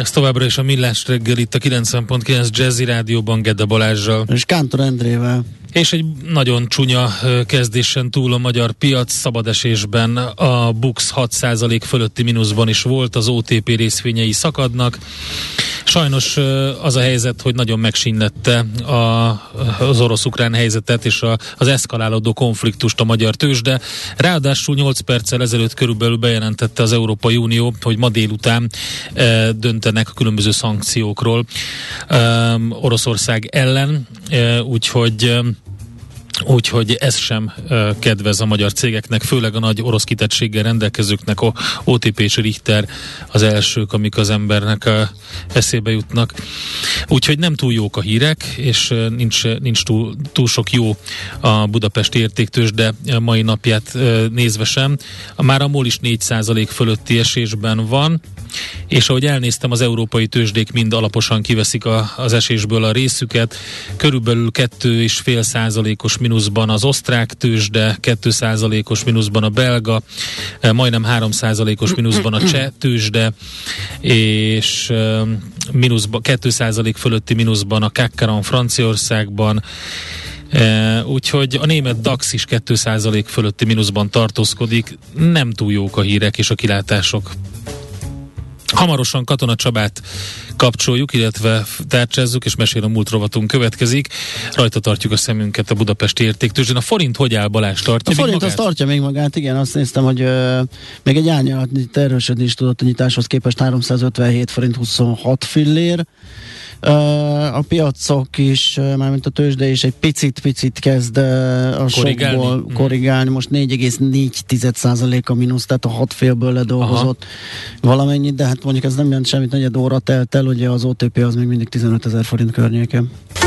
Ez továbbra is a Millás reggel itt a 90.9 Jazzy Rádióban Gedda Balázsral. És Kántor Endrével. És egy nagyon csúnya kezdésen túl a magyar piac szabadesésben a Bux 6% fölötti mínuszban is volt, az OTP részvényei szakadnak. Sajnos az a helyzet, hogy nagyon megsínlette a, az orosz-ukrán helyzetet és a, az eszkalálódó konfliktust a magyar tőzsde. Ráadásul 8 perccel ezelőtt körülbelül bejelentette az Európai Unió, hogy ma délután e, döntenek a különböző szankciókról e, Oroszország ellen, e, úgyhogy Úgyhogy ez sem kedvez a magyar cégeknek, főleg a nagy orosz kitettséggel rendelkezőknek, a OTP és Richter az elsők, amik az embernek uh, eszébe jutnak. Úgyhogy nem túl jók a hírek, és nincs, nincs túl, túl sok jó a budapesti értéktős, de mai napját nézve sem. Már a MOL is 4% fölötti esésben van, és ahogy elnéztem, az európai tőzsdék mind alaposan kiveszik a, az esésből a részüket. Körülbelül 2,5 százalékos mínuszban az osztrák tőzsde, 2 százalékos mínuszban a belga, eh, majdnem 3 százalékos mínuszban a cseh tőzsde, és eh, mínuszban, 2 százalék fölötti mínuszban a Kakkaron Franciaországban, E, úgyhogy a német DAX is 2% fölötti mínuszban tartózkodik. Nem túl jók a hírek és a kilátások. Hamarosan Katona Csabát kapcsoljuk, illetve tárcsázzuk, és mesél a múlt rovatunk következik. Rajta tartjuk a szemünket a Budapesti értéktőzsön. A forint hogy áll Balázs tartja? A forint az tartja még magát, igen, azt néztem, hogy uh, még egy árnyalatni erősödni is tudott a nyitáshoz képest 357 forint 26 fillér. A piacok is, mármint a tőzsde is egy picit-picit kezd a korrigálni. sokból korrigálni. Most 4,4% a mínusz, tehát a hat félből ledolgozott Aha. valamennyit, de hát mondjuk ez nem jelent semmit, negyed óra telt el, ugye az OTP az még mindig 15 ezer forint környéken.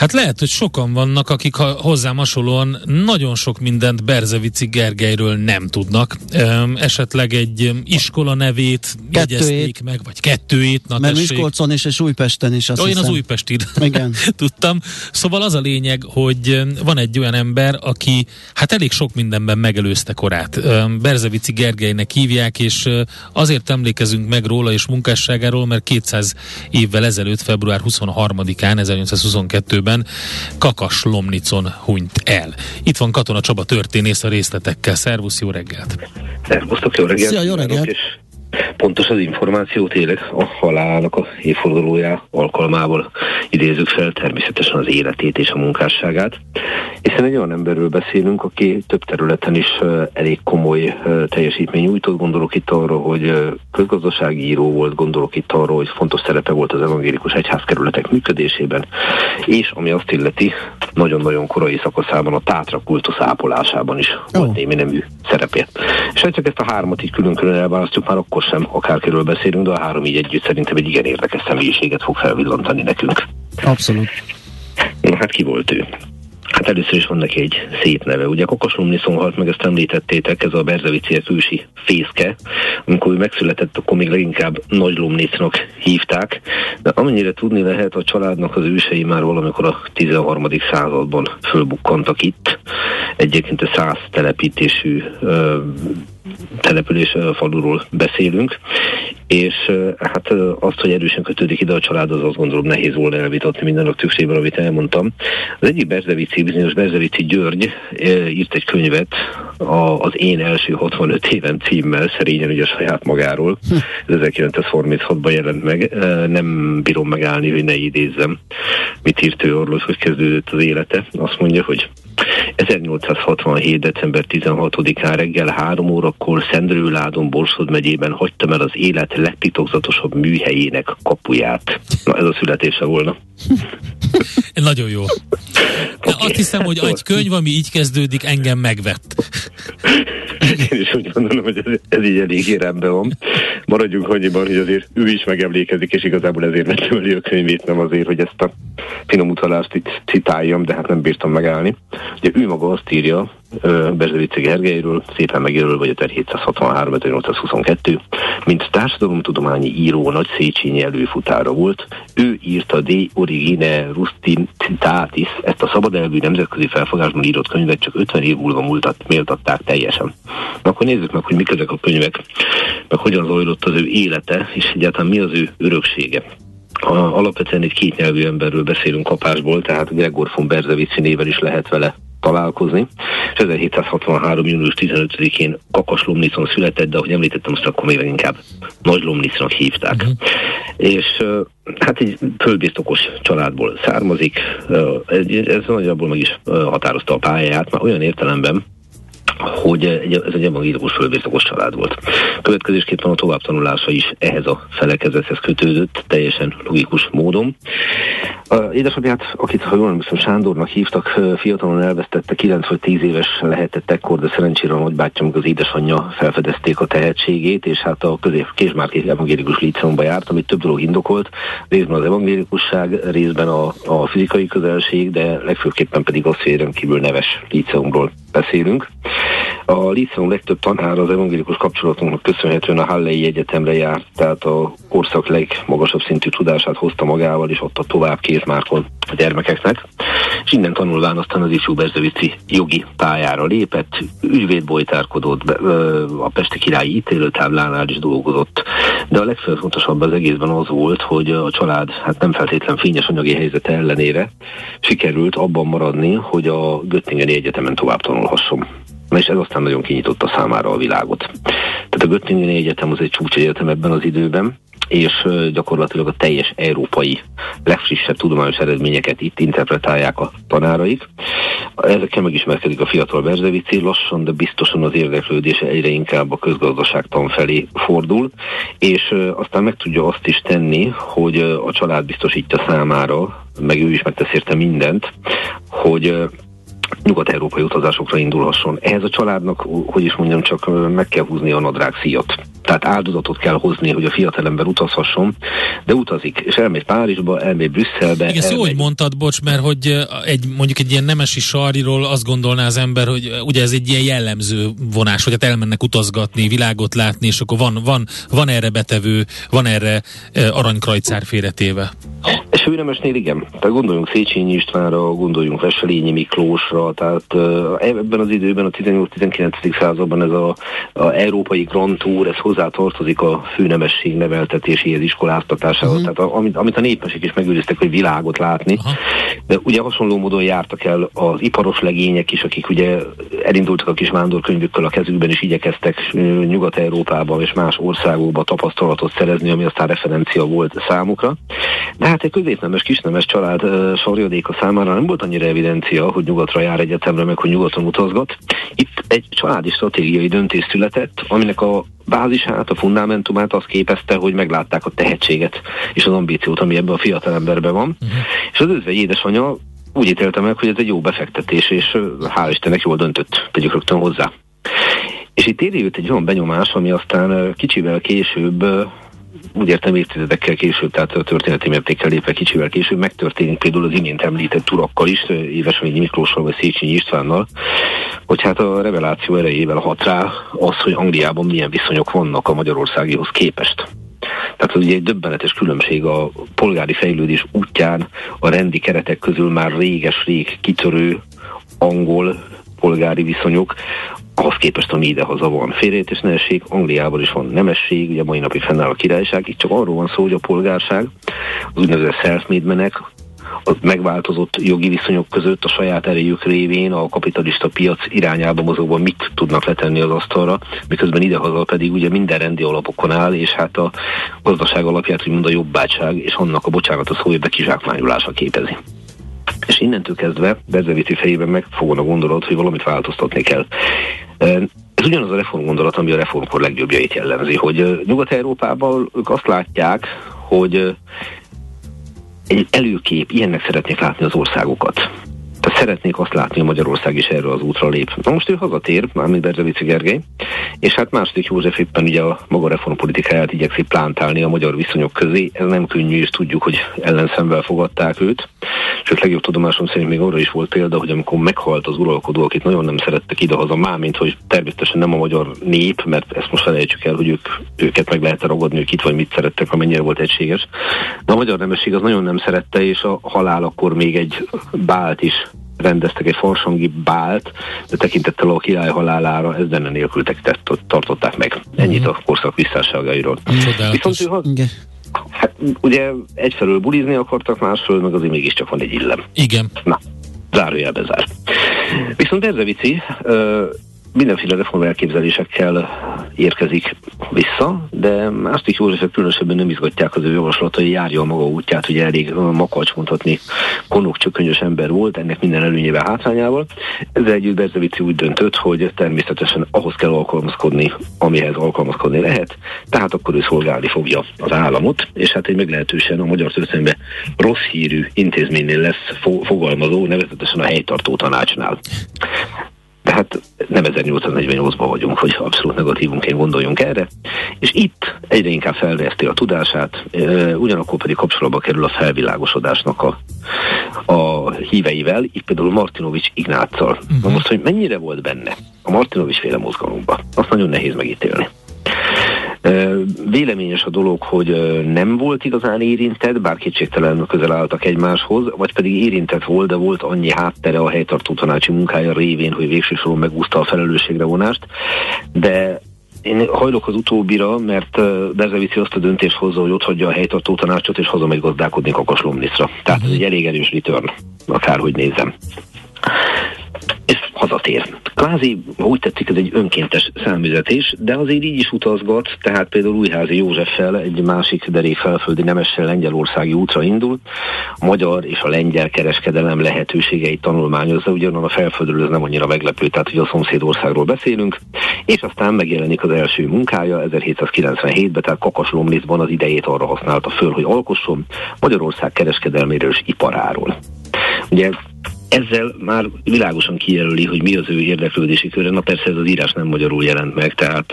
Hát lehet, hogy sokan vannak, akik ha hozzám hasonlóan nagyon sok mindent Berzevici Gergelyről nem tudnak. Esetleg egy iskola nevét jegyezték meg, vagy kettőét. Na Mert tessék. Miskolcon és, és Újpesten is azt Ó, Én az Újpesti Igen. tudtam. Szóval az a lényeg, hogy van egy olyan ember, aki hát elég sok mindenben megelőzte korát. Berzevici Gergelynek hívják, és azért emlékezünk meg róla és munkásságáról, mert 200 évvel ezelőtt, február 23-án, 1822-ben évben Kakas Lomnicon hunyt el. Itt van Katona Csaba történész a részletekkel. Szervusz, jó reggelt! Szervusztok, jó reggelt! Szia, jó reggelt! És pontos az információ tényleg a halálának a évfordulója alkalmából idézzük fel természetesen az életét és a munkásságát. Hiszen egy olyan emberről beszélünk, aki több területen is elég komoly teljesítmény nyújtott. Gondolok itt arra, hogy közgazdasági író volt, gondolok itt arra, hogy fontos szerepe volt az evangélikus egyházkerületek működésében, és ami azt illeti, nagyon-nagyon korai szakaszában a tátra kultusz ápolásában is oh. volt némi nemű szerepét. És ha csak ezt a hármat így külön-külön elválasztjuk, már akkor sem akárkiről beszélünk, de a három így együtt szerintem egy igen érdekes személyiséget fog felvillantani nekünk. Abszolút. Na hát ki volt ő? Hát először is van neki egy szép neve. Ugye Kokos Lumniszon halt meg, ezt említettétek, ez a Berzevici ősi fészke. Amikor ő megszületett, akkor még leginkább Nagy Lumnicnak hívták. De amennyire tudni lehet, a családnak az ősei már valamikor a 13. században fölbukkantak itt. Egyébként a száz telepítésű település faluról beszélünk, és hát azt, hogy erősen kötődik ide a család, az azt gondolom nehéz volna elvitatni minden a tüksében, amit elmondtam. Az egyik Berzevici bizonyos Berzevici György írt egy könyvet a, az Én első 65 éven címmel, szerényen ugye saját magáról. Ez 1936-ban jelent meg. Nem bírom megállni, hogy ne idézzem, mit írt ő arról, hogy kezdődött az élete. Azt mondja, hogy 1867. december 16-án reggel 3 órakor Szendrőládon Borsod megyében hagytam el az élet legtitokzatosabb műhelyének kapuját. Na ez a születése volna. Nagyon jó. Okay. Azt hiszem, hogy egy könyv, ami így kezdődik, engem megvett. Én is úgy gondolom, hogy ez, ez így elég rendben van. Maradjunk annyiban, hogy azért ő is megemlékezik, és igazából ezért vettem elő a könyvét, nem azért, hogy ezt a finom utalást itt citáljam, de hát nem bírtam megállni. Ugye ő maga azt írja, Berzsevice Gergelyről, szépen megjelöl, vagy a 763 1822 mint társadalomtudományi író nagy Széchenyi előfutára volt. Ő írta De Origine Rusticitatis, ezt a szabad elvű nemzetközi felfogásban írott könyvet csak 50 év múlva múltat, méltatták teljesen. Akkor nézzük meg, hogy mik ezek a könyvek, meg hogyan zajlott az ő élete, és egyáltalán mi az ő öröksége. A, alapvetően egy kétnyelvű emberről beszélünk kapásból, tehát Gregor von Berzevici nével is lehet vele találkozni. És 1763. június 15-én Kakas Lomnicon született, de ahogy említettem, azt akkor még inkább Nagy Lomnicnak hívták. Uh-huh. És hát egy földbirtokos családból származik, ez nagyjából meg is határozta a pályáját, már olyan értelemben, hogy ez egy evangélikus fölbirtokos család volt. Következésképpen a továbbtanulása is ehhez a felekezethez kötődött, teljesen logikus módon. A édesapját, akit ha jól emlékszem Sándornak hívtak, fiatalon elvesztette, 9 vagy 10 éves lehetett ekkor, de szerencsére a nagybátyám, az édesanyja felfedezték a tehetségét, és hát a közép Késmárki evangélikus líceumba járt, amit több dolog indokolt, részben az evangélikusság, részben a, a fizikai közelség, de legfőképpen pedig az, hogy kívül neves líceumról beszélünk. A Líceum legtöbb tanára az evangélikus kapcsolatunknak köszönhetően a Hallei Egyetemre járt, tehát a korszak legmagasabb szintű tudását hozta magával, és ott a tovább kézmárkon a gyermekeknek. És innen tanulván aztán az ifjú Berzevici jogi pályára lépett, ügyvédbolytárkodott, a Pesti Királyi ítélőtáblánál is dolgozott, de a legfontosabb az egészben az volt, hogy a család hát nem feltétlen fényes anyagi helyzete ellenére sikerült abban maradni, hogy a Göttingeni Egyetemen tovább tanulhasson. Na és ez aztán nagyon kinyitotta számára a világot. Tehát a Göttingeni Egyetem az egy csúcsegyetem ebben az időben, és gyakorlatilag a teljes európai legfrissebb tudományos eredményeket itt interpretálják a tanáraik. Ezekkel megismerkedik a fiatal Berzevici, lassan, de biztosan az érdeklődése egyre inkább a közgazdaságtan felé fordul, és aztán meg tudja azt is tenni, hogy a család biztosítja számára, meg ő is megtesz mindent, hogy nyugat-európai utazásokra indulhasson. Ehhez a családnak, hogy is mondjam, csak meg kell húzni a nadrág szíjat. Tehát áldozatot kell hozni, hogy a fiatalember utazhasson, de utazik, és elmegy Párizsba, elmegy Brüsszelbe. Igen, elmegy... hogy mondtad, bocs, mert hogy egy, mondjuk egy ilyen nemesi sariról azt gondolná az ember, hogy ugye ez egy ilyen jellemző vonás, hogy hát elmennek utazgatni, világot látni, és akkor van, van, van erre betevő, van erre aranykrajcár félretéve. És Főnemesnél igen. Tehát gondoljunk Széchenyi Istvánra, gondoljunk Veselényi Miklósra, tehát ebben az időben, a 18-19. században ez a, a európai Grand Tour, ez hozzá tartozik a főnemesség neveltetéséhez, iskoláztatásához, uh-huh. tehát a, amit, amit a népmesek is megőriztek, hogy világot látni. Uh-huh. De ugye hasonló módon jártak el az iparos legények is, akik ugye elindultak a kis vándorkönyvükkel a kezükben, és igyekeztek Nyugat-Európában és más országokban tapasztalatot szerezni, ami aztán referencia volt számukra. De hát egy középnemes, kisnemes család uh, sorjadéka számára nem volt annyira evidencia, hogy nyugatra jár egyetemre, meg hogy nyugaton utazgat. Itt egy családi stratégiai döntés született, aminek a bázisát, a fundamentumát az képezte, hogy meglátták a tehetséget és az ambíciót, ami ebben a fiatal emberben van. Uh-huh. És az özvegy édesanyja úgy ítélte meg, hogy ez egy jó befektetés, és hál' Istennek jól döntött, tegyük rögtön hozzá. És itt érjött egy olyan benyomás, ami aztán kicsivel később úgy értem évtizedekkel később, tehát a történeti mértékkel lépve kicsivel később megtörténik például az imént említett urakkal is, Évesvényi Miklósról vagy Széchenyi Istvánnal, hogy hát a reveláció erejével hat rá az, hogy Angliában milyen viszonyok vannak a magyarországihoz képest. Tehát az ugye egy döbbenetes különbség a polgári fejlődés útján a rendi keretek közül már réges-rég kitörő angol polgári viszonyok, ahhoz képest, ami idehaza van félrejtésnesség, Angliában is van nemesség, ugye mai napig fennáll a királyság, itt csak arról van szó, hogy a polgárság, az úgynevezett self menek a megváltozott jogi viszonyok között a saját erejük révén a kapitalista piac irányába mozogva mit tudnak letenni az asztalra, miközben idehaza pedig ugye minden rendi alapokon áll, és hát a gazdaság alapját úgymond a jobbátság, és annak a bocsánat a szó, hogy kizsákmányolása képezi. És innentől kezdve Berzevici fejében megfogon a gondolat, hogy valamit változtatni kell. Ez ugyanaz a reform gondolat, ami a reformkor legjobbjait jellemzi, hogy Nyugat-Európában ők azt látják, hogy egy előkép, ilyennek szeretnék látni az országokat. Tehát szeretnék azt látni, hogy Magyarország is erről az útra lép. Na most ő hazatér, mármint Berzevici Gergely, és hát második József éppen ugye a maga reformpolitikáját igyekszik plántálni a magyar viszonyok közé. Ez nem könnyű, és tudjuk, hogy ellenszemvel fogadták őt. Sőt, legjobb tudomásom szerint még arra is volt példa, hogy amikor meghalt az uralkodó, akit nagyon nem szerettek idehaza, már mint hogy természetesen nem a magyar nép, mert ezt most felejtsük el, hogy ők, őket meg lehet ragadni, ők itt vagy mit szerettek, amennyire volt egységes. De a magyar nemesség az nagyon nem szerette, és a halál akkor még egy bált is rendeztek egy farsangi bált, de tekintettel a király halálára ez benne nélkül tartották meg. Ennyit a korszak visszásságairól. Viszont ő, Hát ugye egyfelől bulizni akartak, másfelől meg azért mégiscsak van egy illem. Igen. Na, zárójelbe zár. Viszont Erzevici mindenféle reform elképzelésekkel érkezik vissza, de Másztik József különösebben nem izgatják az ő javaslatai, járja a maga útját, hogy elég makacs mondhatni, konok csökönyös ember volt, ennek minden előnyével hátrányával. Ezzel együtt Berzevici úgy döntött, hogy természetesen ahhoz kell alkalmazkodni, amihez alkalmazkodni lehet, tehát akkor ő szolgálni fogja az államot, és hát egy meglehetősen a magyar történelemben rossz hírű intézménynél lesz fogalmazó, nevezetesen a helytartó tanácsnál. Tehát nem 1848-ban vagyunk, hogy abszolút negatívunként gondoljunk erre. És itt egyre inkább felveszti a tudását, ugyanakkor pedig kapcsolatba kerül a felvilágosodásnak a, a híveivel, itt például Martinovics Ignáccal. Uh-huh. Na mhm. most, hogy mennyire volt benne a Martinovics féle mozgalomban, azt nagyon nehéz megítélni. Véleményes a dolog, hogy nem volt igazán érintett, bár kétségtelenül közel álltak egymáshoz, vagy pedig érintett volt, de volt annyi háttere a helytartó tanácsi munkája révén, hogy végső soron megúszta a felelősségre vonást, de én hajlok az utóbbira, mert Berzevici azt a döntést hozza, hogy ott hagyja a helytartó tanácsot, és hazamegy gazdálkodni Kakaslomniszra. Tehát ez egy elég erős return, akárhogy nézem és hazatér. Kvázi, úgy tetszik, ez egy önkéntes számüzetés, de azért így is utazgat, tehát például Újházi Józseffel egy másik derék felföldi nemessel Lengyelországi útra indul, a magyar és a lengyel kereskedelem lehetőségeit tanulmányozza, ugyanon a felföldről ez nem annyira meglepő, tehát hogy a szomszédországról beszélünk, és aztán megjelenik az első munkája 1797-ben, tehát Kakas Lomliszban az idejét arra használta föl, hogy alkosson Magyarország kereskedelméről és iparáról. Ugye ezzel már világosan kijelöli, hogy mi az ő érdeklődési köre. Na persze ez az írás nem magyarul jelent meg, tehát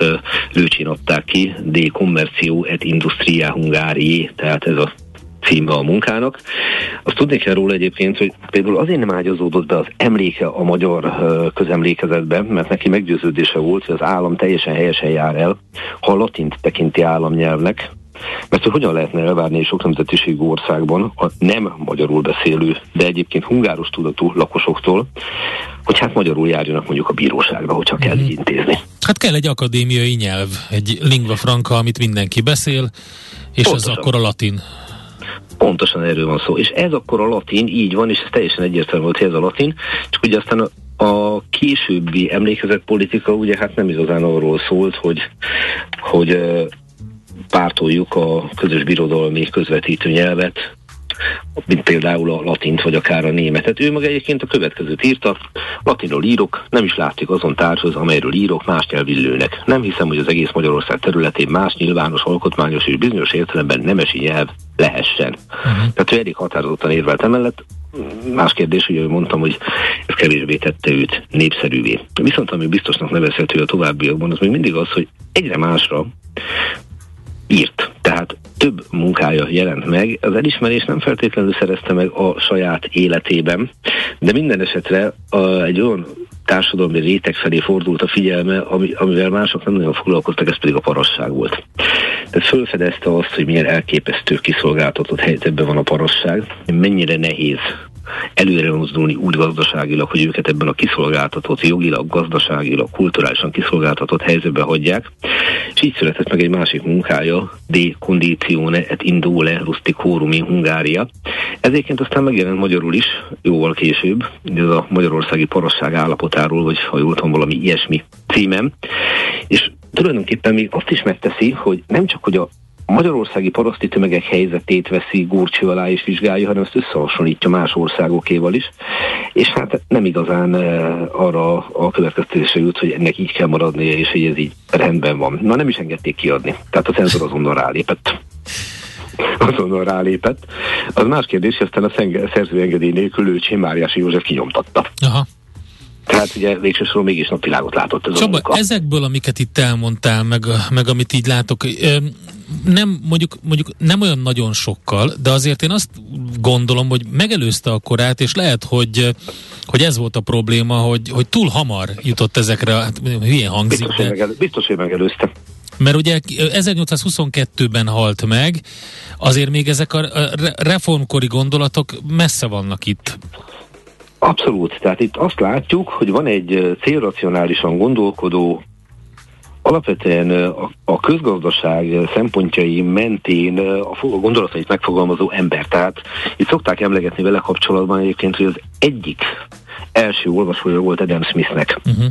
Lőcsin adták ki, De Commercio et Industria Hungárié, tehát ez a címe a munkának. Azt tudni kell róla egyébként, hogy például azért nem ágyazódott be az emléke a magyar közemlékezetben, mert neki meggyőződése volt, hogy az állam teljesen helyesen jár el, ha a latint tekinti államnyelvnek, mert hogy hogyan lehetne elvárni egy sok nemzetiségű országban a nem magyarul beszélő, de egyébként hungáros tudatú lakosoktól, hogy hát magyarul járjanak mondjuk a bíróságra, hogyha kell mm. így intézni. Hát kell egy akadémiai nyelv, egy lingva franca, amit mindenki beszél, és Pontosan. ez akkor a latin. Pontosan erről van szó. És ez akkor a latin, így van, és ez teljesen egyértelmű volt, hogy ez a latin, csak ugye aztán a a későbbi emlékezetpolitika ugye hát nem igazán arról szólt, hogy, hogy pártoljuk a közös birodalmi közvetítő nyelvet, mint például a latint, vagy akár a németet. Ő maga egyébként a következőt írta, latinról írok, nem is látszik azon tárgyhoz, amelyről írok, más nyelvillőnek. Nem hiszem, hogy az egész Magyarország területén más nyilvános, alkotmányos és bizonyos értelemben nemesi nyelv lehessen. Uh-huh. Tehát ő elég határozottan érvelt emellett. Más kérdés, hogy mondtam, hogy ez kevésbé tette őt népszerűvé. Viszont ami biztosnak nevezhető a továbbiakban, az még mindig az, hogy egyre másra írt. Tehát több munkája jelent meg. Az elismerés nem feltétlenül szerezte meg a saját életében, de minden esetre egy olyan társadalmi réteg felé fordult a figyelme, ami, amivel mások nem nagyon foglalkoztak, ez pedig a parasság volt. Tehát fölfedezte azt, hogy milyen elképesztő kiszolgáltatott helyzetben van a parasság, mennyire nehéz előre mozdulni úgy gazdaságilag, hogy őket ebben a kiszolgáltatott, jogilag, gazdaságilag, kulturálisan kiszolgáltatott helyzetbe hagyják. És így született meg egy másik munkája, De Conditione et Indole Rusticorum in Hungária. Ezéként aztán megjelent magyarul is, jóval később, ez a magyarországi parasság állapotáról, vagy ha jól tudom, valami ilyesmi címem. És tulajdonképpen még azt is megteszi, hogy nem csak, hogy a magyarországi paraszti tömegek helyzetét veszi górcső alá és vizsgálja, hanem ezt összehasonlítja más országokéval is, és hát nem igazán uh, arra a következtetésre jut, hogy ennek így kell maradnia, és hogy ez így rendben van. Na nem is engedték kiadni, tehát a cenzor azonnal rálépett azonnal rálépett. Az más kérdés, hogy aztán a szerző engedély nélkül Lőcsé Máriási József kinyomtatta. Aha. Tehát ugye végső soron mégis napvilágot látott ez Csaba, a munka. ezekből, amiket itt elmondtál, meg, meg amit így látok, nem, mondjuk, mondjuk nem olyan nagyon sokkal, de azért én azt gondolom, hogy megelőzte a korát, és lehet, hogy, hogy ez volt a probléma, hogy, hogy túl hamar jutott ezekre, hát hülyén hangzik. Biztos, de... hogy, megelő, biztos hogy megelőzte. Mert ugye 1822-ben halt meg, azért még ezek a reformkori gondolatok messze vannak itt. Abszolút. Tehát itt azt látjuk, hogy van egy célracionálisan gondolkodó, alapvetően a, a közgazdaság szempontjai mentén a gondolatait megfogalmazó ember. Tehát itt szokták emlegetni vele kapcsolatban egyébként, hogy az egyik első olvasója volt Adam Smithnek. Uh-huh.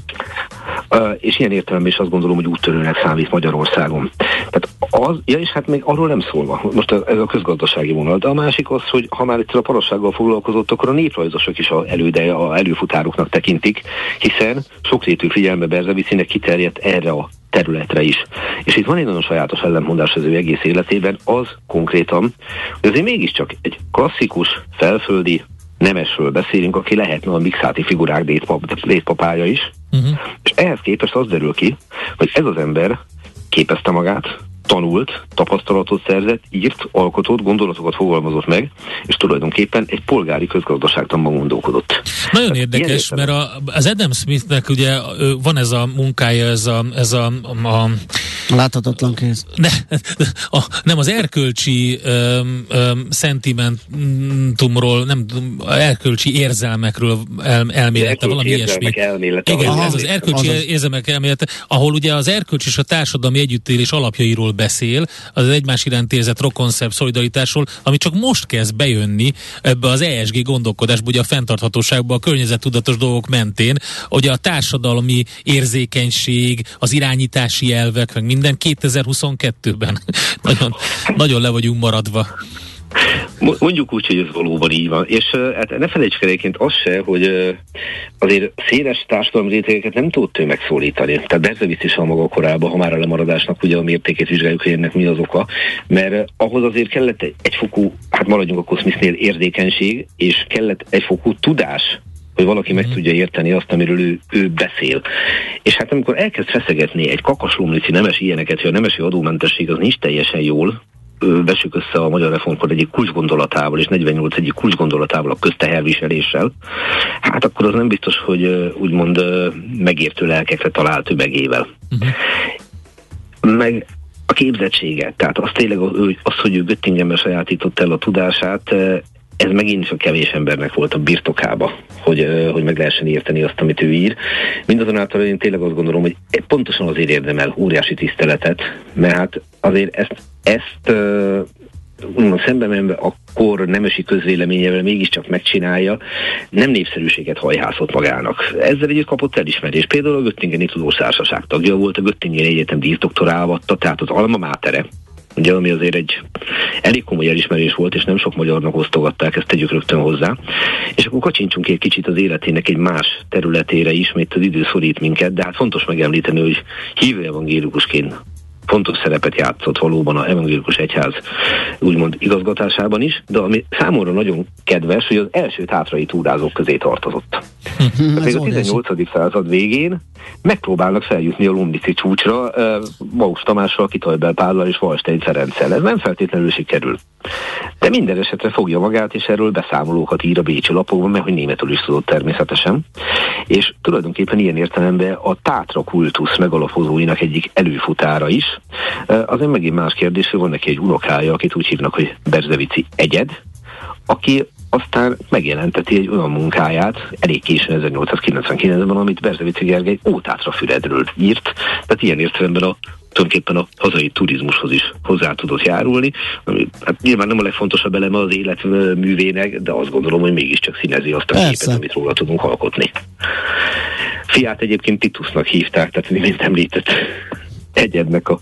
Uh, és ilyen értelemben is azt gondolom, hogy úttörőnek számít Magyarországon. Tehát az, ja és hát még arról nem szólva, most ez a közgazdasági vonal, de a másik az, hogy ha már itt a parassággal foglalkozott, akkor a néprajzosok is a elődeje, a előfutároknak tekintik, hiszen sokrétű figyelme Berzevicinek kiterjedt erre a területre is. És itt van egy nagyon sajátos ellentmondás az ő egész életében, az konkrétan, hogy azért mégiscsak egy klasszikus, felföldi, nemesről beszélünk, aki lehetne a mixáti figurák létpapája is, uh-huh. és ehhez képest az derül ki, hogy ez az ember képezte magát, tanult, tapasztalatot szerzett, írt, alkotott, gondolatokat fogalmazott meg, és tulajdonképpen egy polgári közgazdaságtanban gondolkodott. Nagyon Tehát érdekes, mert a, az Adam Smithnek ugye van ez a munkája, ez a, ez a, a Láthatatlan kéz. Ne, a, nem, az erkölcsi um, um, szentimentumról, nem tudom, erkölcsi érzelmekről el, elmélete, valami ilyesmi. Elmélete, Igen, Aha, ez az erkölcsi azaz. érzelmek elmélete, ahol ugye az erkölcs és a társadalmi együttélés alapjairól beszél, az egymás iránt érzett rokonszebb szolidaritásról, ami csak most kezd bejönni ebbe az ESG gondolkodásba, ugye a fenntarthatóságba, a környezettudatos dolgok mentén, ugye a társadalmi érzékenység, az irányítási elvek, meg minden 2022-ben. nagyon, nagyon le vagyunk maradva. Mondjuk úgy, hogy ez valóban így van. És hát ne felejtsük el egyébként azt se, hogy azért széles társadalmi rétegeket nem tudott ő megszólítani. Tehát Berzevic is a maga korában, ha már a lemaradásnak ugye a mértékét vizsgáljuk, hogy ennek mi az oka, mert ahhoz azért kellett egy, egyfokú, hát maradjunk a koszmisznél érzékenység, és kellett egyfokú tudás hogy valaki meg mhm. tudja érteni azt, amiről ő, ő beszél. És hát amikor elkezd feszegetni egy kakaslomlici nemes ilyeneket, hogy a nemesi adómentesség az nincs teljesen jól, vessük össze a Magyar Reformkor egyik kulcsgondolatával és 48 egyik kulcsgondolatával a közteherviseléssel, hát akkor az nem biztos, hogy úgymond megértő lelkekre talált tömegével. Uh-huh. Meg a képzettsége, tehát az tényleg az, hogy ő Göttingenben sajátított el a tudását, ez megint csak kevés embernek volt a birtokába, hogy, hogy meg lehessen érteni azt, amit ő ír. Mindazonáltal én tényleg azt gondolom, hogy pontosan azért érdemel óriási tiszteletet, mert hát azért ezt, ezt úgymond szembe menve akkor nemesi közvéleményevel mégiscsak megcsinálja, nem népszerűséget hajhászott magának. Ezzel együtt kapott elismerést. Például a Göttingeni Tudós Társaság tagja volt, a Göttingeni Egyetem díjdoktorálvatta, tehát az alma mátere, ugye, ami azért egy elég komoly elismerés volt, és nem sok magyarnak osztogatták, ezt tegyük rögtön hozzá. És akkor kacsincsunk egy kicsit az életének egy más területére is, mert az idő szorít minket, de hát fontos megemlíteni, hogy hívő evangélikusként fontos szerepet játszott valóban a evangélikus egyház úgymond igazgatásában is, de ami számomra nagyon kedves, hogy az első tátrai túrázók közé tartozott. Hm, még a 18. század végén megpróbálnak feljutni a Lumnici csúcsra Maus Tamással, Kitajbel Pállal és Valstein Ferenccel. Ez nem feltétlenül sikerül. De minden esetre fogja magát, és erről beszámolókat ír a Bécsi lapokban, mert hogy németül is tudott természetesen. És tulajdonképpen ilyen értelemben a tátra kultusz megalapozóinak egyik előfutára is. Azért megint más kérdés, hogy van neki egy unokája, akit úgy hívnak, hogy Berzevici egyed, aki aztán megjelenteti egy olyan munkáját, elég későn 1899-ben, amit Berzevici Gergely ótátra Füredről írt, tehát ilyen értelemben a tulajdonképpen a hazai turizmushoz is hozzá tudott járulni. Ami, hát nyilván nem a legfontosabb eleme az életművének, de azt gondolom, hogy mégiscsak színezi azt a Persze. képet, amit róla tudunk alkotni. Fiát egyébként Titusnak hívták, tehát mint említett egyednek a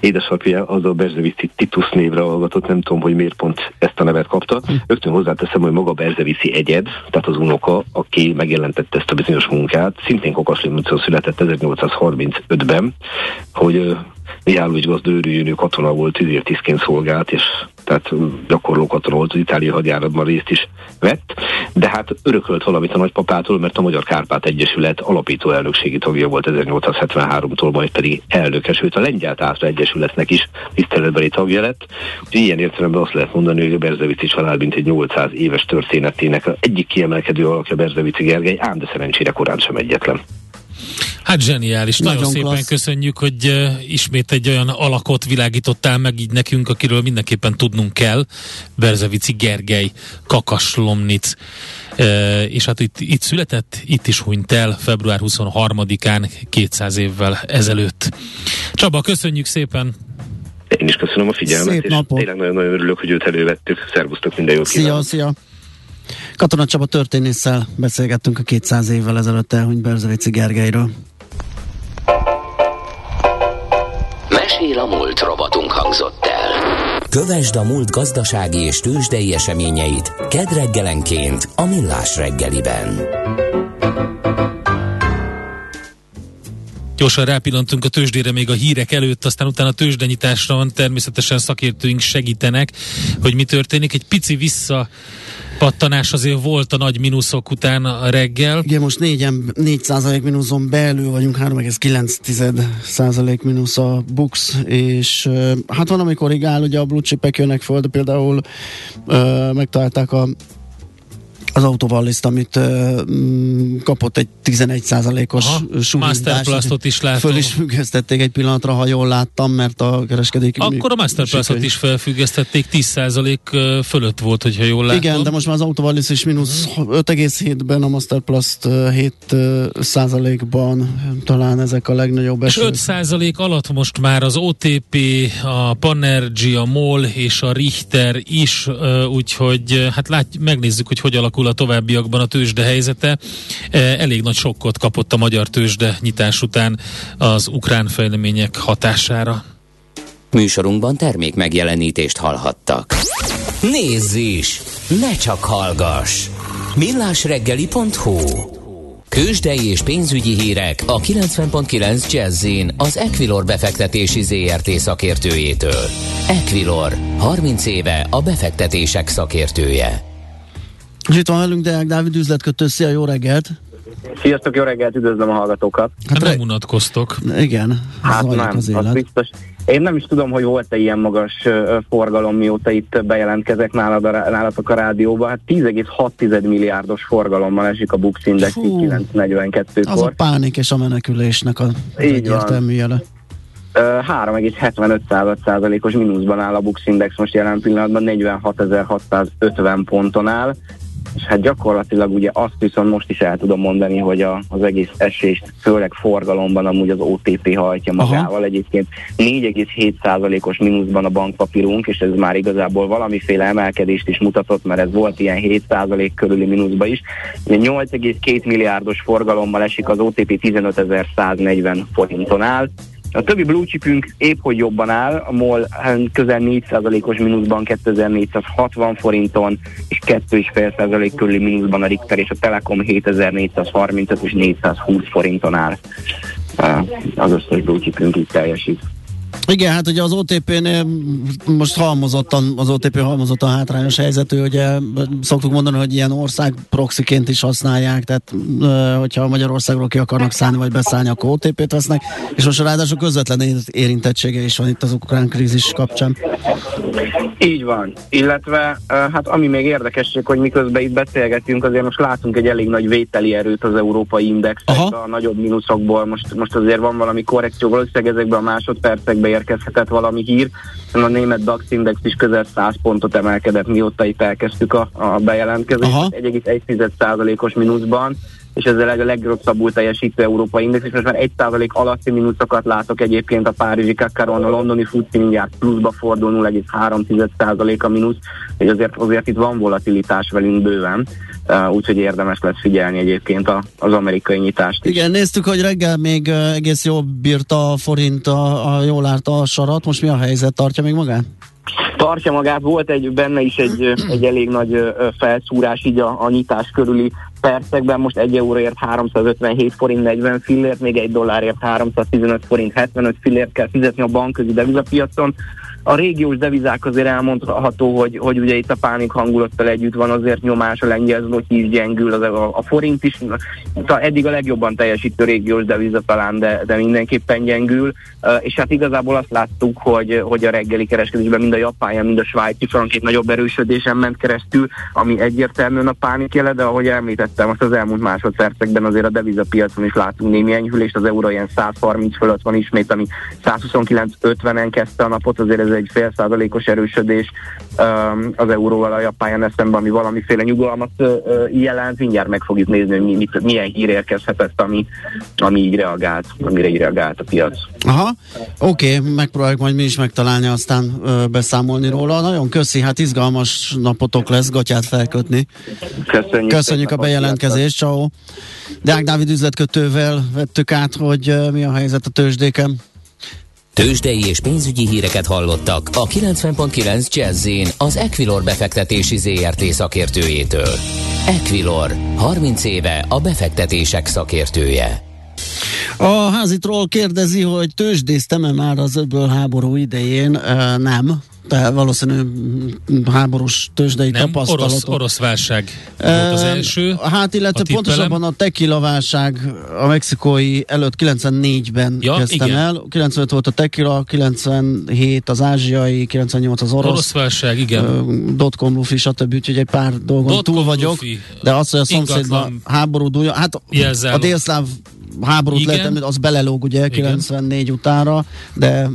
édesapja az a Berzevici Titus névre hallgatott, nem tudom, hogy miért pont ezt a nevet kapta. Hm. Rögtön hozzáteszem, hogy maga Berzevici egyed, tehát az unoka, aki megjelentette ezt a bizonyos munkát, szintén Kokaslimucon született 1835-ben, hogy Mihálovics gazda őrűjönő katona volt, tíz tiszként szolgált, és tehát gyakorló katona volt, az itáliai hadjáratban részt is vett, de hát örökölt valamit a nagypapától, mert a Magyar Kárpát Egyesület alapító elnökségi tagja volt 1873-tól, majd pedig elnöke, sőt a Lengyel Tátra Egyesületnek is tiszteletbeli tagja lett. Ilyen értelemben azt lehet mondani, hogy a Berzevici család mint egy 800 éves történetének egyik kiemelkedő alakja Berzevici Gergely, ám de szerencsére korán sem egyetlen. Hát zseniális, nagyon, nagyon szépen klassz. köszönjük, hogy uh, ismét egy olyan alakot világítottál meg így nekünk, akiről mindenképpen tudnunk kell. Berzevici Gergely, Kakaslomnic. Uh, és hát itt, itt született, itt is hunyt el február 23-án 200 évvel ezelőtt. Csaba, köszönjük szépen! Én is köszönöm a figyelmet, Szép és napot. tényleg nagyon-nagyon örülök, hogy őt elővettük. Szervusztok, minden jót kívánok! Szia, szia! Katona Csaba történésszel beszélgettünk a 200 évvel ezelőtt elhunyt Berzevici Gergelyről. Mesél a múlt robotunk hangzott el. Kövesd a múlt gazdasági és tőzsdei eseményeit kedd reggelenként a Millás reggeliben. Gyorsan rápillantunk a tőzsdére még a hírek előtt, aztán utána a tőzsdenyításra van, természetesen szakértőink segítenek, hogy mi történik. Egy pici vissza pattanás azért volt a nagy mínuszok után a reggel. Igen, most 4, 4 mínuszon belül vagyunk, 3,9 százalék mínusz a Bux, és hát van, amikor korrigál, ugye a blue chipek jönnek föl, de például uh, megtalálták a az autóvalliszt, amit uh, kapott egy 11%-os Masterplastot is látom. Föl is függesztették egy pillanatra, ha jól láttam, mert a kereskedék... Akkor a Masterplastot is felfüggesztették, 10% fölött volt, hogyha jól látom. Igen, de most már az autóvalliszt is mínusz 5,7-ben, a Masterplast 7%-ban talán ezek a legnagyobb És 5% alatt most már az OTP, a Panergy, a MOL és a Richter is, úgyhogy hát lát, megnézzük, hogy hogy alakul a továbbiakban a tőzsde helyzete. E, elég nagy sokkot kapott a magyar tőzsde nyitás után az ukrán fejlemények hatására. Műsorunkban termék megjelenítést hallhattak. Nézz is! Ne csak hallgass! millásreggeli.hu Kősdei és pénzügyi hírek a 90.9 jazz az Equilor befektetési ZRT szakértőjétől. Equilor, 30 éve a befektetések szakértője. És itt van velünk Deák Dávid üzletkötő, szia, jó reggelt! Sziasztok, jó reggelt, üdvözlöm a hallgatókat! Hát nem unatkoztok. Igen, hát nem, az, az biztos. Én nem is tudom, hogy volt-e ilyen magas forgalom, mióta itt bejelentkezek nálad a, nálatok a rádióban. Hát 10,6 milliárdos forgalommal esik a Bux Index 942-kor. Az a pánik és a menekülésnek a egyértelmű jele. 3,75%-os mínuszban áll a Bux Index most jelen pillanatban 46.650 ponton áll, és hát gyakorlatilag ugye azt viszont most is el tudom mondani, hogy a, az egész esést, főleg forgalomban amúgy az OTP hajtja magával. Aha. Egyébként 4,7%-os mínuszban a bankpapírunk, és ez már igazából valamiféle emelkedést is mutatott, mert ez volt ilyen 7% körüli mínuszba is. 8,2 milliárdos forgalommal esik az OTP 15.140 forinton áll, a többi blue chipünk épp hogy jobban áll, a MOL közel 4%-os mínuszban 2460 forinton, és 2,5% körüli mínuszban a Richter, és a Telekom 7435 és 420 forinton áll. Az összes blue chipünk így teljesít. Igen, hát ugye az OTP-nél most halmozottan, az OTP halmozottan hátrányos helyzetű, ugye szoktuk mondani, hogy ilyen ország proxiként is használják, tehát hogyha Magyarországról ki akarnak szállni, vagy beszállni, akkor OTP-t vesznek, és most ráadásul közvetlen érintettsége is van itt az ukrán krízis kapcsán. Így van, illetve hát ami még érdekesség, hogy miközben itt beszélgetünk, azért most látunk egy elég nagy vételi erőt az európai indexekben, a nagyobb mínuszokból, most, most azért van valami korrekció, valószínűleg ezekben a másodpercekben érkezhetett valami hír. A német DAX index is közel 100 pontot emelkedett, mióta itt elkezdtük a, a bejelentkezést, 1,1%-os mínuszban és ez a legrosszabbul teljesítő európai index, és most már 1% alatti mínuszokat látok egyébként a Párizsi Kakaron, a londoni FTSE mindjárt pluszba fordul 0,3% a mínusz, és azért, azért itt van volatilitás velünk bőven, uh, úgyhogy érdemes lesz figyelni egyébként a, az amerikai nyitást is. Igen, néztük, hogy reggel még uh, egész jól bírta a forint, a, a jól állta a sarat, most mi a helyzet, tartja még magát? Tartja magát, volt egy benne is egy, egy elég nagy felszúrás így a, a nyitás körüli percekben. Most egy euróért 357 forint 40 fillért, még egy dollárért 315 forint 75 fillért kell fizetni a bankközi devizapiacon a régiós devizák azért elmondható, hogy, hogy ugye itt a pánik hangulattal együtt van azért nyomás, a lengyel zloty is gyengül, az, a, a forint is, eddig a legjobban teljesítő régiós deviza talán, de, de mindenképpen gyengül, és hát igazából azt láttuk, hogy, hogy a reggeli kereskedésben mind a japán, mind a svájci frank egy nagyobb erősödésen ment keresztül, ami egyértelműen a pánik jele, de ahogy említettem, most az elmúlt másodpercekben azért a devizapiacon is látunk némi enyhülést, az euró ilyen 130 fölött van ismét, ami 129-50-en kezdte a napot, azért ez ez egy fél százalékos erősödés um, az euróval a japán szemben, ami valamiféle nyugalmat jelent. Mindjárt meg fogjuk nézni, hogy mi, mit, milyen hír érkezhetett, ami, ami így reagált, amire így reagált a piac. Aha, oké, okay, megpróbáljuk majd mi is megtalálni, aztán beszámolni róla. Nagyon köszi, hát izgalmas napotok lesz, gatyát felkötni. Köszönjük, Köszönjük a bejelentkezést, ciao. Deák Dávid üzletkötővel vettük át, hogy mi a helyzet a tőzsdéken. Tőzsdei és pénzügyi híreket hallottak a 90.9 jazz az Equilor befektetési ZRT szakértőjétől. Equilor, 30 éve a befektetések szakértője. A házitról kérdezi, hogy tőzsdéztem-e már az öböl háború idején? Nem te valószínű háborús tőzsdei Nem, tapasztalatok. Orosz, orosz válság volt az első. Hát illetve a pontosabban a tequila válság a mexikói előtt 94-ben ja, kezdtem igen. el. 95 volt a tequila, 97 az ázsiai, 98 az orosz. Orosz válság, igen. Dotcom lufi, stb. Úgyhogy egy pár dolgon Dot túl vagyok. Lufi. De az, hogy a szomszédban háború dúlja, hát Jelzálom. a délszláv háborút Igen. lehet, az belelóg ugye 94 Igen. utára, de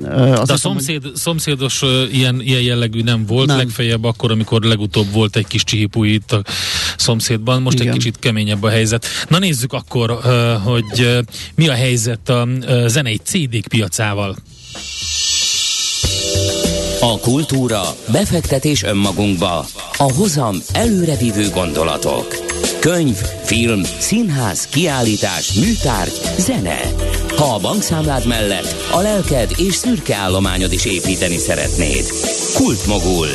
uh, de a szomszéd, hogy... szomszédos ilyen, ilyen jellegű nem volt, nem. legfeljebb akkor, amikor legutóbb volt egy kis csihipú itt a szomszédban, most Igen. egy kicsit keményebb a helyzet. Na nézzük akkor, hogy mi a helyzet a uh, zenei CD-k piacával. A kultúra, befektetés önmagunkba, a hozam előrevívő gondolatok. Könyv, film, színház, kiállítás, műtárgy, zene. Ha a bankszámlád mellett a lelked és szürke állományod is építeni szeretnéd. Kultmogul.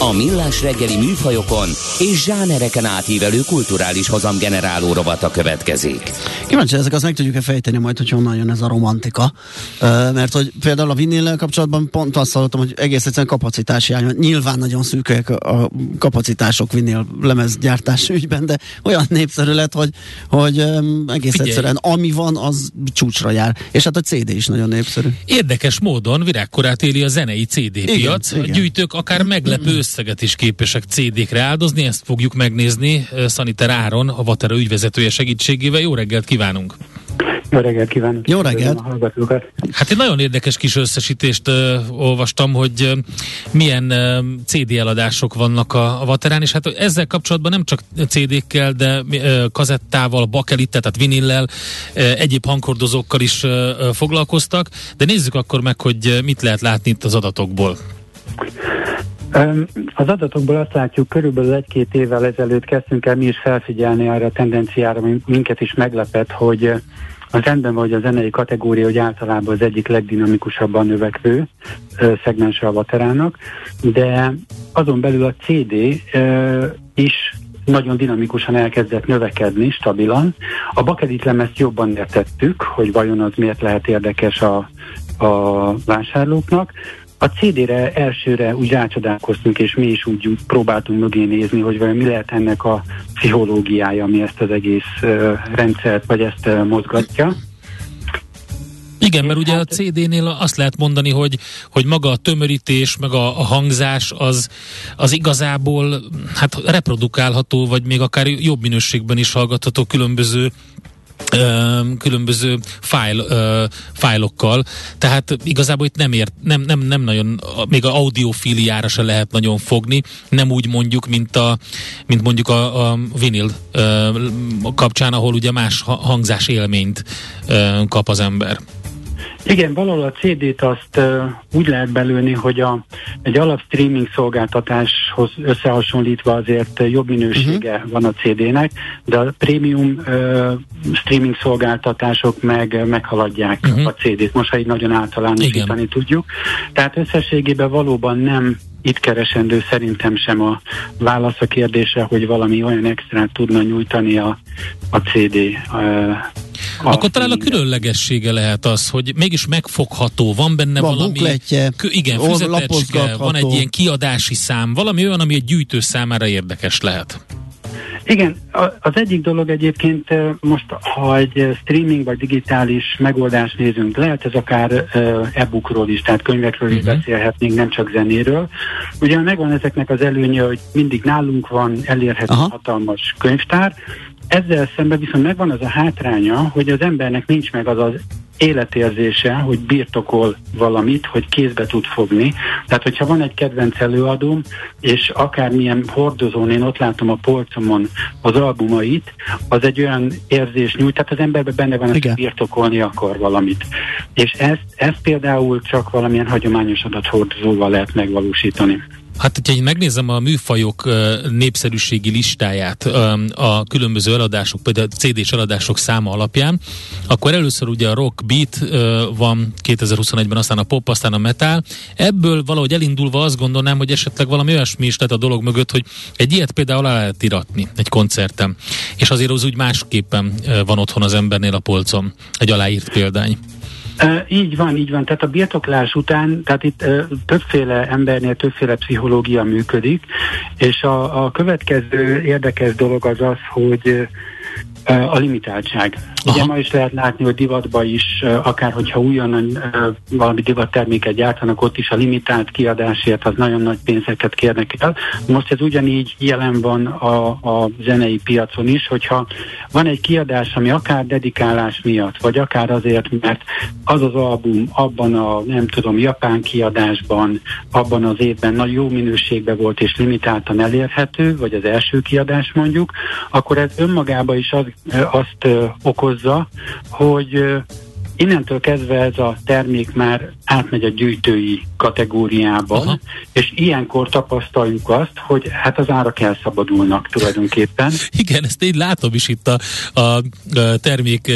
A millás reggeli műfajokon és zsánereken átívelő kulturális hozamgeneráló rovata következik. Kíváncsi ezek azt meg tudjuk-e fejteni majd, hogy honnan jön ez a romantika. Uh, mert hogy például a vinillel kapcsolatban pont azt hallottam, hogy egész egyszerűen kapacitási hiány. Nyilván nagyon szűkek a kapacitások vinil lemezgyártás ügyben, de olyan népszerű lett, hogy, hogy um, egész Figyelj. egyszerűen ami van, az csúcsra jár. És hát a CD is nagyon népszerű. Érdekes módon virágkorát éli a zenei CD igen, piac. Igen. Gyűjtők akár meglepő összeget is képesek CD-kre áldozni, ezt fogjuk megnézni Szaniter Áron, a Vatera ügyvezetője segítségével. Jó reggelt kívánunk! Jó reggelt kívánok! Jó reggelt! Hát egy nagyon érdekes kis összesítést uh, olvastam, hogy uh, milyen uh, CD eladások vannak a, a Vaterán, és hát ezzel kapcsolatban nem csak CD-kkel, de uh, kazettával, bakelittel, tehát vinillel, uh, egyéb hangkordozókkal is uh, foglalkoztak, de nézzük akkor meg, hogy mit lehet látni itt az adatokból. Az adatokból azt látjuk, körülbelül egy-két évvel ezelőtt kezdtünk el mi is felfigyelni arra a tendenciára, ami minket is meglepett, hogy az rendben van, hogy a zenei kategória, hogy általában az egyik legdinamikusabban növekvő szegmense a vaterának, de azon belül a CD is nagyon dinamikusan elkezdett növekedni, stabilan. A bakedit lemezt jobban értettük, hogy vajon az miért lehet érdekes a, a vásárlóknak. A CD-re elsőre úgy rácsodálkoztunk, és mi is úgy próbáltunk mögé nézni, hogy vajon mi lehet ennek a pszichológiája, ami ezt az egész uh, rendszert, vagy ezt uh, mozgatja. Igen, mert ugye a CD-nél azt lehet mondani, hogy, hogy maga a tömörítés, meg a, a hangzás az, az igazából hát reprodukálható, vagy még akár jobb minőségben is hallgatható különböző különböző fájl, fájlokkal, tehát igazából itt nem ért, nem, nem, nem nagyon, még a audiofíliára se lehet nagyon fogni, nem úgy mondjuk, mint, a, mint mondjuk a, a vinil kapcsán, ahol ugye más hangzás élményt kap az ember. Igen, valahol a CD-t azt uh, úgy lehet belőni, hogy a, egy alap streaming szolgáltatáshoz összehasonlítva azért jobb minősége uh-huh. van a CD-nek, de a prémium uh, streaming szolgáltatások meg meghaladják uh-huh. a CD-t. Most, ha így nagyon általánosítani Igen. tudjuk. Tehát összességében valóban nem itt keresendő szerintem sem a válasz a kérdése, hogy valami olyan extrát tudna nyújtani a, a CD uh, akkor talán a különlegessége lehet az, hogy mégis megfogható, van benne van valami... Bukletje, kö, igen, füzetecske, van egy ilyen kiadási szám, valami olyan, ami egy gyűjtő számára érdekes lehet. Igen, az egyik dolog egyébként most, ha egy streaming vagy digitális megoldást nézünk, lehet ez akár e-bookról is, tehát könyvekről uh-huh. is mhm. beszélhetnénk, nem csak zenéről. Ugye megvan ezeknek az előnye, hogy mindig nálunk van elérhető Aha. hatalmas könyvtár, ezzel szemben viszont megvan az a hátránya, hogy az embernek nincs meg az az életérzése, hogy birtokol valamit, hogy kézbe tud fogni. Tehát, hogyha van egy kedvenc előadóm, és akármilyen hordozón én ott látom a polcomon az albumait, az egy olyan érzés nyújt, tehát az emberben benne van, hogy birtokolni akar valamit. És ezt, ezt például csak valamilyen hagyományos adathordozóval lehet megvalósítani. Hát, hogyha én megnézem a műfajok népszerűségi listáját a különböző eladások, például a CD-s eladások száma alapján, akkor először ugye a rock beat van 2021-ben, aztán a pop, aztán a metal. Ebből valahogy elindulva azt gondolnám, hogy esetleg valami olyasmi is lett a dolog mögött, hogy egy ilyet például alá lehet iratni egy koncerten. És azért az úgy másképpen van otthon az embernél a polcon, egy aláírt példány. Így van, így van. Tehát a birtoklás után, tehát itt uh, többféle embernél többféle pszichológia működik, és a, a következő érdekes dolog az az, hogy a limitáltság. Aha. Ugye ma is lehet látni, hogy divatba is, akár hogyha újonnan valami divatterméket gyártanak, ott is a limitált kiadásért az nagyon nagy pénzeket kérnek el. Most ez ugyanígy jelen van a, a zenei piacon is, hogyha van egy kiadás, ami akár dedikálás miatt, vagy akár azért, mert az az album abban a, nem tudom, japán kiadásban, abban az évben nagy jó minőségben volt és limitáltan elérhető, vagy az első kiadás mondjuk, akkor ez önmagában is az, azt okozza, hogy innentől kezdve ez a termék már átmegy a gyűjtői kategóriába, Aha. és ilyenkor tapasztaljuk azt, hogy hát az árak elszabadulnak tulajdonképpen. Igen, ezt én látom is itt a, a, termék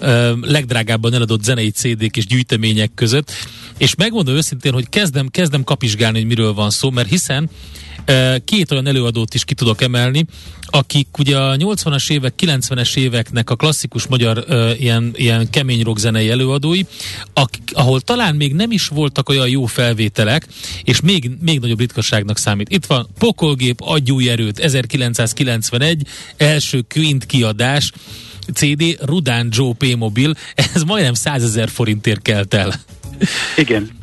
a legdrágábban eladott zenei CD-k és gyűjtemények között, és megmondom őszintén, hogy kezdem, kezdem kapizsgálni, hogy miről van szó, mert hiszen Két olyan előadót is ki tudok emelni, akik ugye a 80-as évek, 90-es éveknek a klasszikus magyar uh, ilyen, ilyen kemény rock zenei előadói, akik, ahol talán még nem is voltak olyan jó felvételek, és még, még nagyobb ritkaságnak számít. Itt van Pokolgép, Adjúj erőt, 1991, első Quint kiadás, CD Rudán Joe P. Mobil, ez majdnem 100 ezer forintért kelt el. Igen.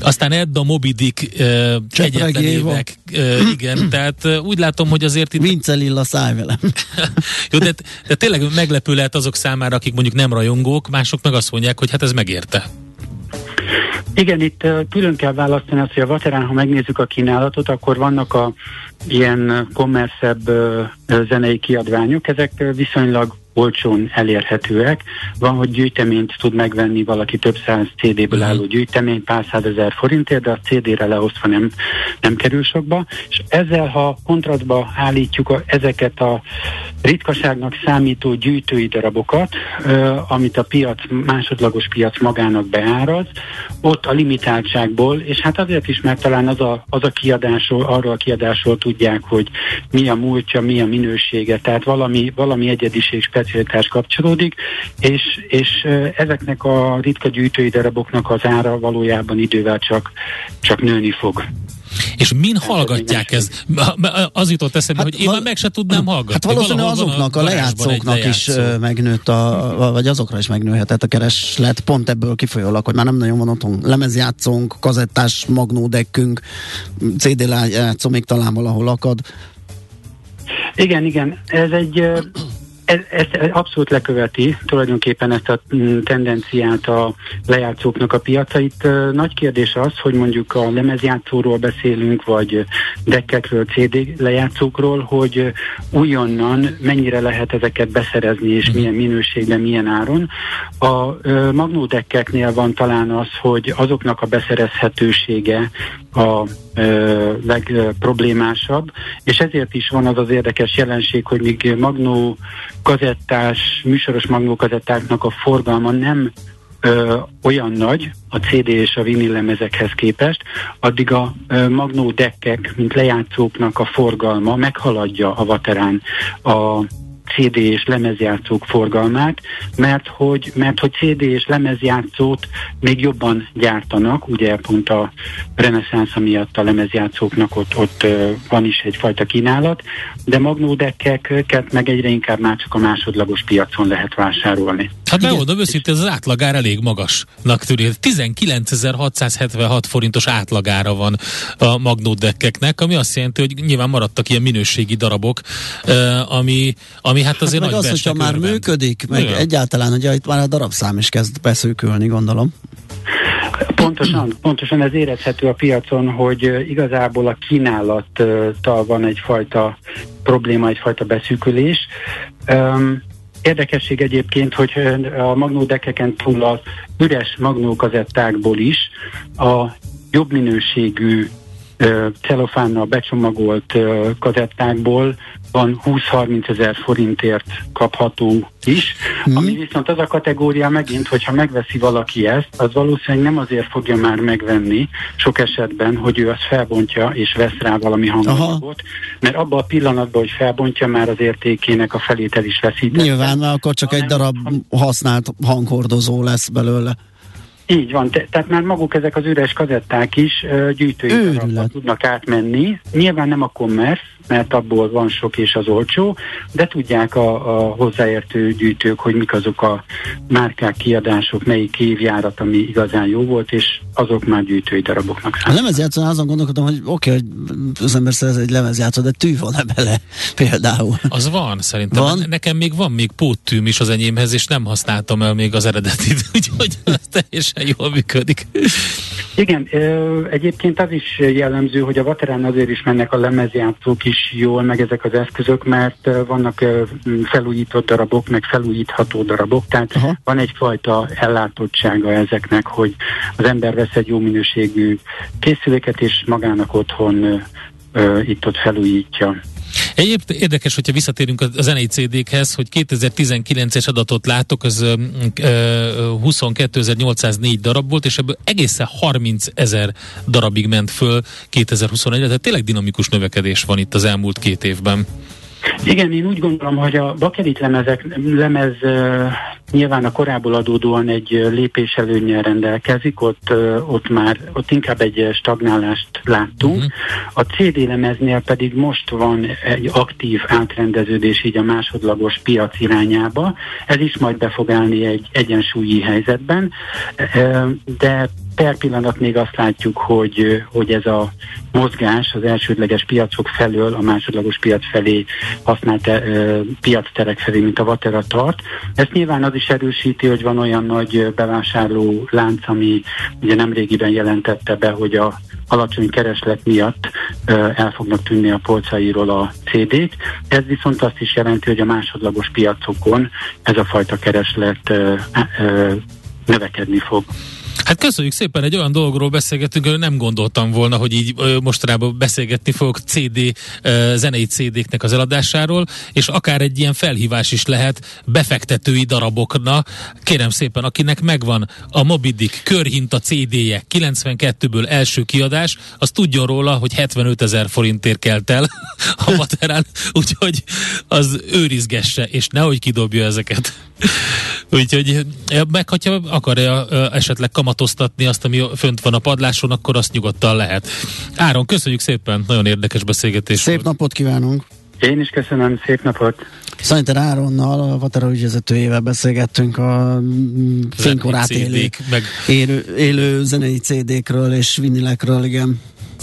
Aztán Edda, Moby Dick uh, egyetlen évek. Uh, igen, tehát uh, úgy látom, hogy azért itt... Vince Lilla, szállj velem. Jó, de, de tényleg meglepő lehet azok számára, akik mondjuk nem rajongók, mások meg azt mondják, hogy hát ez megérte. Igen, itt uh, külön kell választani azt, hogy a Vaterán, ha megnézzük a kínálatot, akkor vannak a ilyen kommerszebb uh, zenei kiadványok, ezek uh, viszonylag olcsón elérhetőek. Van, hogy gyűjteményt tud megvenni valaki több száz CD-ből uh-huh. álló gyűjtemény pár százezer forintért, de a CD-re leosztva nem, nem kerül sokba. És ezzel, ha kontrasztba állítjuk a, ezeket a ritkaságnak számító gyűjtői darabokat, ö, amit a piac, másodlagos piac magának beáraz, ott a limitáltságból, és hát azért is, mert talán az a, az a kiadásról, arról a kiadásról tudják, hogy mi a múltja, mi a minősége, tehát valami, valami egyediség, specialitás kapcsolódik, és, és ezeknek a ritka gyűjtői daraboknak az ára valójában idővel csak, csak nőni fog. És min hallgatják ez? Az jutott eszembe, hát, hogy én már meg se tudnám hallgatni. Hát valószínűleg azoknak, a, a lejátszóknak lejátszó. is megnőtt, a, vagy azokra is megnőhetett a kereslet, pont ebből kifolyólag, hogy már nem nagyon van otthon lemezjátszónk, kazettás magnódekkünk, CD lejátszó még talán valahol akad. Igen, igen. Ez egy Ez, ez abszolút leköveti tulajdonképpen ezt a mm, tendenciát a lejátszóknak a piaca. Itt nagy kérdés az, hogy mondjuk a lemezjátszóról beszélünk, vagy dekkekről, CD lejátszókról, hogy újonnan mennyire lehet ezeket beszerezni, és mhm. milyen minőségben, milyen áron. A magnódekkeknél van talán az, hogy azoknak a beszerezhetősége a legproblémásabb, és ezért is van az az érdekes jelenség, hogy míg magnó kazettás, műsoros magnó kazettáknak a forgalma nem ö, olyan nagy a CD és a vinil lemezekhez képest, addig a ö, magnó dekkek, mint lejátszóknak a forgalma meghaladja a vaterán a CD és lemezjátszók forgalmát, mert hogy, mert hogy CD és lemezjátszót még jobban gyártanak, ugye pont a reneszánsz miatt a lemezjátszóknak ott, ott van is egyfajta kínálat, de magnódekkeket meg egyre inkább már csak a másodlagos piacon lehet vásárolni. Hát megmondom őszintén, ez az átlagár elég magasnak tűnik. 19.676 forintos átlagára van a magnódekkeknek, ami azt jelenti, hogy nyilván maradtak ilyen minőségi darabok, ami, ami hát azért hát nagy az, hogyha már működik, meg Igen. egyáltalán, ugye itt már a darabszám is kezd beszűkülni, gondolom. Pontosan, pontosan ez érezhető a piacon, hogy igazából a kínálattal van egyfajta probléma, egyfajta beszűkülés. Um, Érdekesség egyébként, hogy a magnódekeken túl az üres magnókazettákból is a jobb minőségű celofánnal becsomagolt kazettákból van 20-30 ezer forintért kapható is, mm. ami viszont az a kategória megint, hogyha megveszi valaki ezt, az valószínűleg nem azért fogja már megvenni sok esetben, hogy ő azt felbontja és vesz rá valami hanganyagot, mert abban a pillanatban, hogy felbontja, már az értékének a felét el is veszítette. Nyilván, mert akkor csak egy darab használt hanghordozó lesz belőle. Így van, te, tehát már maguk ezek az üres kazetták is uh, gyűjtői tudnak átmenni. Nyilván nem a commerce, mert abból van sok és az olcsó, de tudják a, a hozzáértő gyűjtők, hogy mik azok a márkák, kiadások, melyik évjárat, ami igazán jó volt, és azok már gyűjtői daraboknak számít. A lemezjátszón azon gondolkodom, hogy oké, okay, hogy az ember szerez egy lemezjátszó, de tű van-e bele például? Az van, szerintem. Van? Nekem még van még póttűm is az enyémhez, és nem használtam el még az eredetit, úgyhogy az teljesen jól működik. Igen, egyébként az is jellemző, hogy a Vaterán azért is mennek a lemezjátszók is jól, meg ezek az eszközök, mert vannak felújított darabok, meg felújítható darabok, tehát Aha. van egyfajta ellátottsága ezeknek, hogy az ember vesz egy jó minőségű készüléket, és magának otthon itt-ott felújítja. Egyébként érdekes, hogyha visszatérünk a zenei CD-khez, hogy 2019-es adatot látok, az 22.804 darab volt, és ebből egészen 30 ezer darabig ment föl 2021-re, tehát tényleg dinamikus növekedés van itt az elmúlt két évben. Igen, én úgy gondolom, hogy a bakelit lemezek, lemez nyilván a korából adódóan egy lépés előnyel rendelkezik, ott, ott már ott inkább egy stagnálást láttunk. Uh-huh. A CD lemeznél pedig most van egy aktív átrendeződés így a másodlagos piac irányába. Ez is majd be fog állni egy egyensúlyi helyzetben, de per pillanat még azt látjuk, hogy, hogy ez a mozgás az elsődleges piacok felől a másodlagos piac felé használt uh, piacterek felé, mint a Vatera tart. Ezt nyilván az is erősíti, hogy van olyan nagy bevásárló lánc, ami ugye nemrégiben jelentette be, hogy a alacsony kereslet miatt el fognak tűnni a polcairól a CD-k. Ez viszont azt is jelenti, hogy a másodlagos piacokon ez a fajta kereslet növekedni fog. Hát köszönjük szépen, egy olyan dologról beszélgetünk, hogy nem gondoltam volna, hogy így mostanában beszélgetni fogok CD, zenei CD-knek az eladásáról, és akár egy ilyen felhívás is lehet befektetői darabokna. Kérem szépen, akinek megvan a Mobidik körhinta CD-je, 92-ből első kiadás, az tudjon róla, hogy 75 ezer forintért kelt el a materán, úgyhogy az őrizgesse, és nehogy kidobja ezeket. Úgyhogy meg, hogyha akarja esetleg kamatoztatni azt, ami fönt van a padláson, akkor azt nyugodtan lehet. Áron, köszönjük szépen, nagyon érdekes beszélgetés Szép volt. napot kívánunk! Én is köszönöm, szép napot! Szerinted Áronnal, a Vatera ügyvezetőjével beszélgettünk a fénykorát élő, meg... élő, élő zenei CD-kről és vinilekről, igen.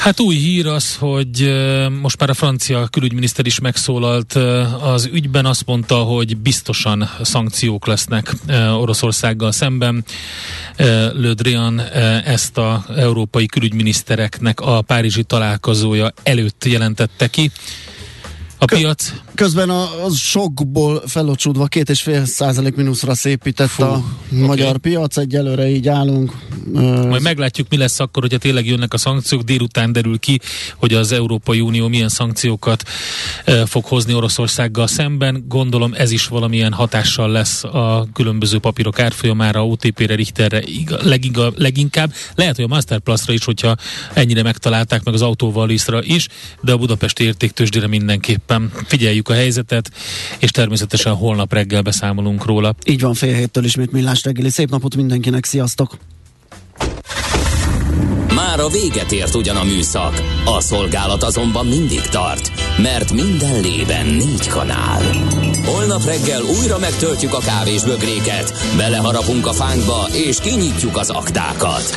Hát új hír az, hogy most már a francia külügyminiszter is megszólalt az ügyben, azt mondta, hogy biztosan szankciók lesznek Oroszországgal szemben. Le Drian ezt a európai külügyminisztereknek a párizsi találkozója előtt jelentette ki. A piac? Közben a, az sokból felocsúdva két és fél százalék mínuszra szépített Fú, a okay. magyar piac, egyelőre így állunk. Majd meglátjuk, mi lesz akkor, hogyha tényleg jönnek a szankciók. Délután derül ki, hogy az Európai Unió milyen szankciókat e, fog hozni Oroszországgal szemben. Gondolom ez is valamilyen hatással lesz a különböző papírok árfolyamára, OTP-re, Richterre leginkább, leginkább. Lehet, hogy a Masterplusra is, hogyha ennyire megtalálták, meg az autóval is, de a budapesti értéktősdére mindenképpen. Figyeljük a helyzetet, és természetesen holnap reggel beszámolunk róla. Így van, fél héttől ismét millás reggeli. Szép napot mindenkinek, sziasztok! Már a véget ért ugyan a műszak, a szolgálat azonban mindig tart, mert minden lében négy kanál. Holnap reggel újra megtöltjük a kávés bögréket, beleharapunk a fánkba és kinyitjuk az aktákat.